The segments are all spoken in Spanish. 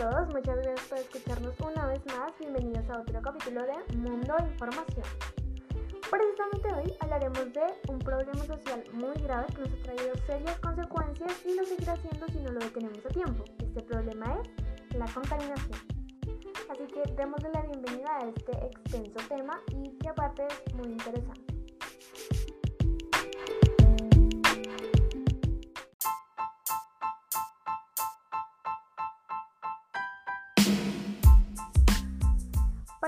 todos, muchas gracias por escucharnos una vez más. Bienvenidos a otro capítulo de Mundo de Información. Precisamente hoy hablaremos de un problema social muy grave que nos ha traído serias consecuencias y lo seguirá haciendo si no lo detenemos a tiempo. Este problema es la contaminación. Así que démosle la bienvenida a este extenso tema y que aparte es muy interesante.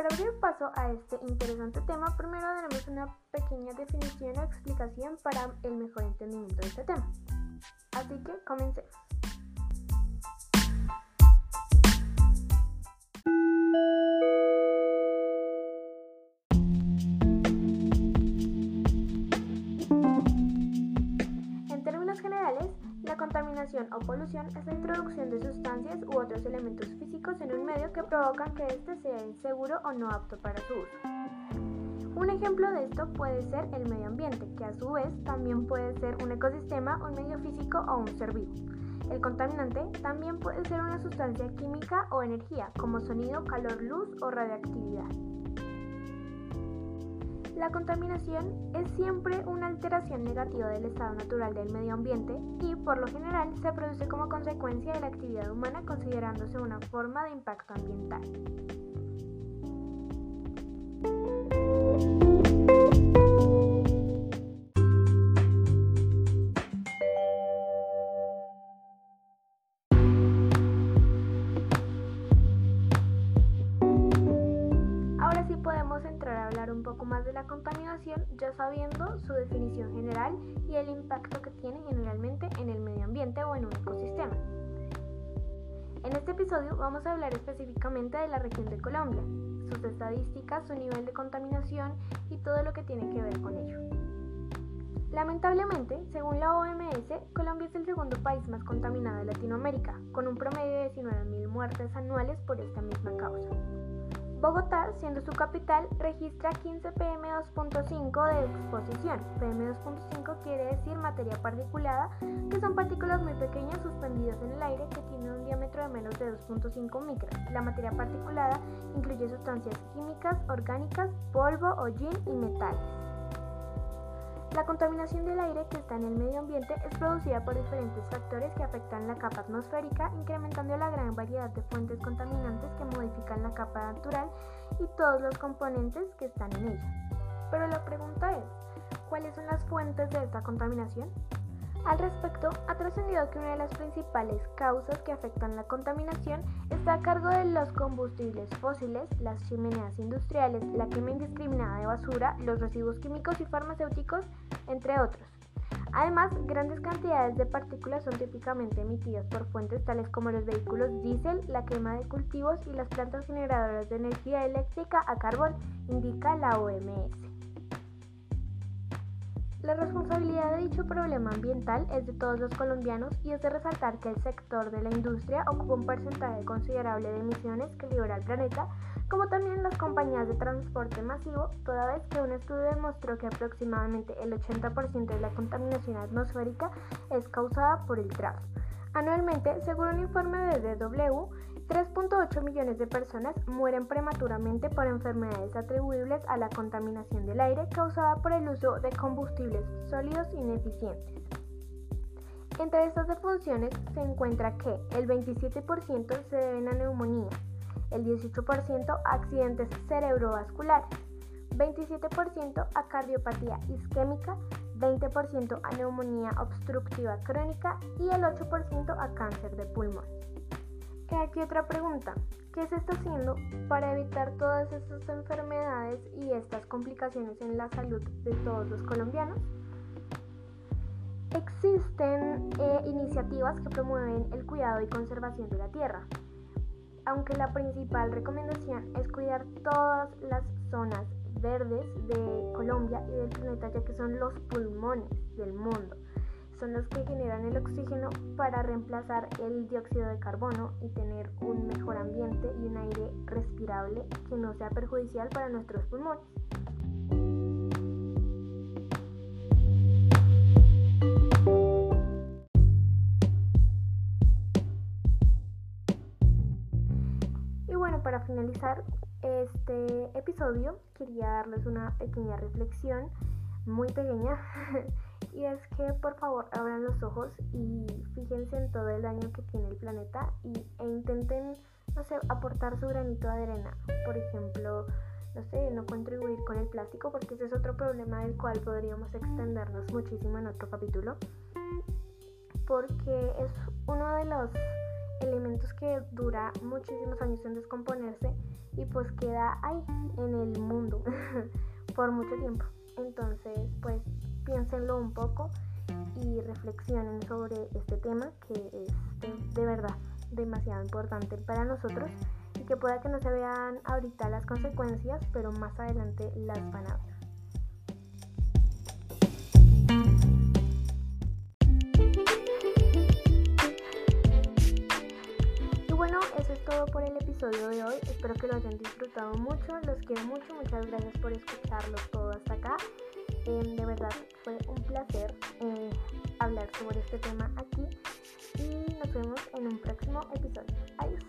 Para abrir paso a este interesante tema, primero daremos una pequeña definición o explicación para el mejor entendimiento de este tema. Así que comencemos. La contaminación o polución es la introducción de sustancias u otros elementos físicos en un medio que provocan que éste sea inseguro o no apto para su uso. Un ejemplo de esto puede ser el medio ambiente, que a su vez también puede ser un ecosistema, un medio físico o un ser vivo. El contaminante también puede ser una sustancia química o energía, como sonido, calor, luz o radioactividad. La contaminación es siempre una alteración negativa del estado natural del medio ambiente y por lo general se produce como consecuencia de la actividad humana considerándose una forma de impacto ambiental. Poco más de la contaminación ya sabiendo su definición general y el impacto que tiene generalmente en el medio ambiente o en un ecosistema. En este episodio vamos a hablar específicamente de la región de Colombia, sus estadísticas, su nivel de contaminación y todo lo que tiene que ver con ello. Lamentablemente, según la OMS, Colombia es el segundo país más contaminado de Latinoamérica, con un promedio de 19.000 muertes anuales por esta misma causa. Bogotá, siendo su capital, registra 15 PM2.5 de exposición. PM2.5 quiere decir materia particulada, que son partículas muy pequeñas suspendidas en el aire que tienen un diámetro de menos de 2.5 micras. La materia particulada incluye sustancias químicas, orgánicas, polvo, hollín y metales. La contaminación del aire que está en el medio ambiente es producida por diferentes factores que afectan la capa atmosférica, incrementando la gran variedad de fuentes contaminantes que modifican la capa natural y todos los componentes que están en ella. Pero la pregunta es, ¿cuáles son las fuentes de esta contaminación? Al respecto, ha trascendido que una de las principales causas que afectan la contaminación está a cargo de los combustibles fósiles, las chimeneas industriales, la quema indiscriminada de basura, los residuos químicos y farmacéuticos, entre otros. Además, grandes cantidades de partículas son típicamente emitidas por fuentes tales como los vehículos diésel, la quema de cultivos y las plantas generadoras de energía eléctrica a carbón, indica la OMS. La responsabilidad de dicho problema ambiental es de todos los colombianos y es de resaltar que el sector de la industria ocupa un porcentaje considerable de emisiones que libera el planeta, como también las compañías de transporte masivo, toda vez que un estudio demostró que aproximadamente el 80% de la contaminación atmosférica es causada por el tráfico. Anualmente, según un informe de DW, 3.8 millones de personas mueren prematuramente por enfermedades atribuibles a la contaminación del aire causada por el uso de combustibles sólidos ineficientes. Entre estas defunciones se encuentra que el 27% se deben a neumonía, el 18% a accidentes cerebrovasculares, 27% a cardiopatía isquémica, 20% a neumonía obstructiva crónica y el 8% a cáncer de pulmón. Y aquí otra pregunta. ¿Qué se está haciendo para evitar todas estas enfermedades y estas complicaciones en la salud de todos los colombianos? Existen eh, iniciativas que promueven el cuidado y conservación de la tierra, aunque la principal recomendación es cuidar todas las zonas verdes de Colombia y del planeta, ya que son los pulmones del mundo son los que generan el oxígeno para reemplazar el dióxido de carbono y tener un mejor ambiente y un aire respirable que no sea perjudicial para nuestros pulmones. para finalizar este episodio quería darles una pequeña reflexión, muy pequeña, y es que por favor abran los ojos y fíjense en todo el daño que tiene el planeta y, e intenten, no sé, aportar su granito de arena. Por ejemplo, no sé, no contribuir con el plástico porque ese es otro problema del cual podríamos extendernos muchísimo en otro capítulo porque es uno de los elementos que dura muchísimos años en descomponerse y pues queda ahí en el mundo por mucho tiempo. Entonces, pues piénsenlo un poco y reflexionen sobre este tema que es de, verdad demasiado importante para nosotros y que pueda que no se vean ahorita las consecuencias, pero más adelante las van a ver. por el episodio de hoy. Espero que lo hayan disfrutado mucho. Los quiero mucho. Muchas gracias por escucharlo todo hasta acá. Eh, de verdad fue un placer eh, hablar sobre este tema aquí y nos vemos en un próximo episodio. Adiós.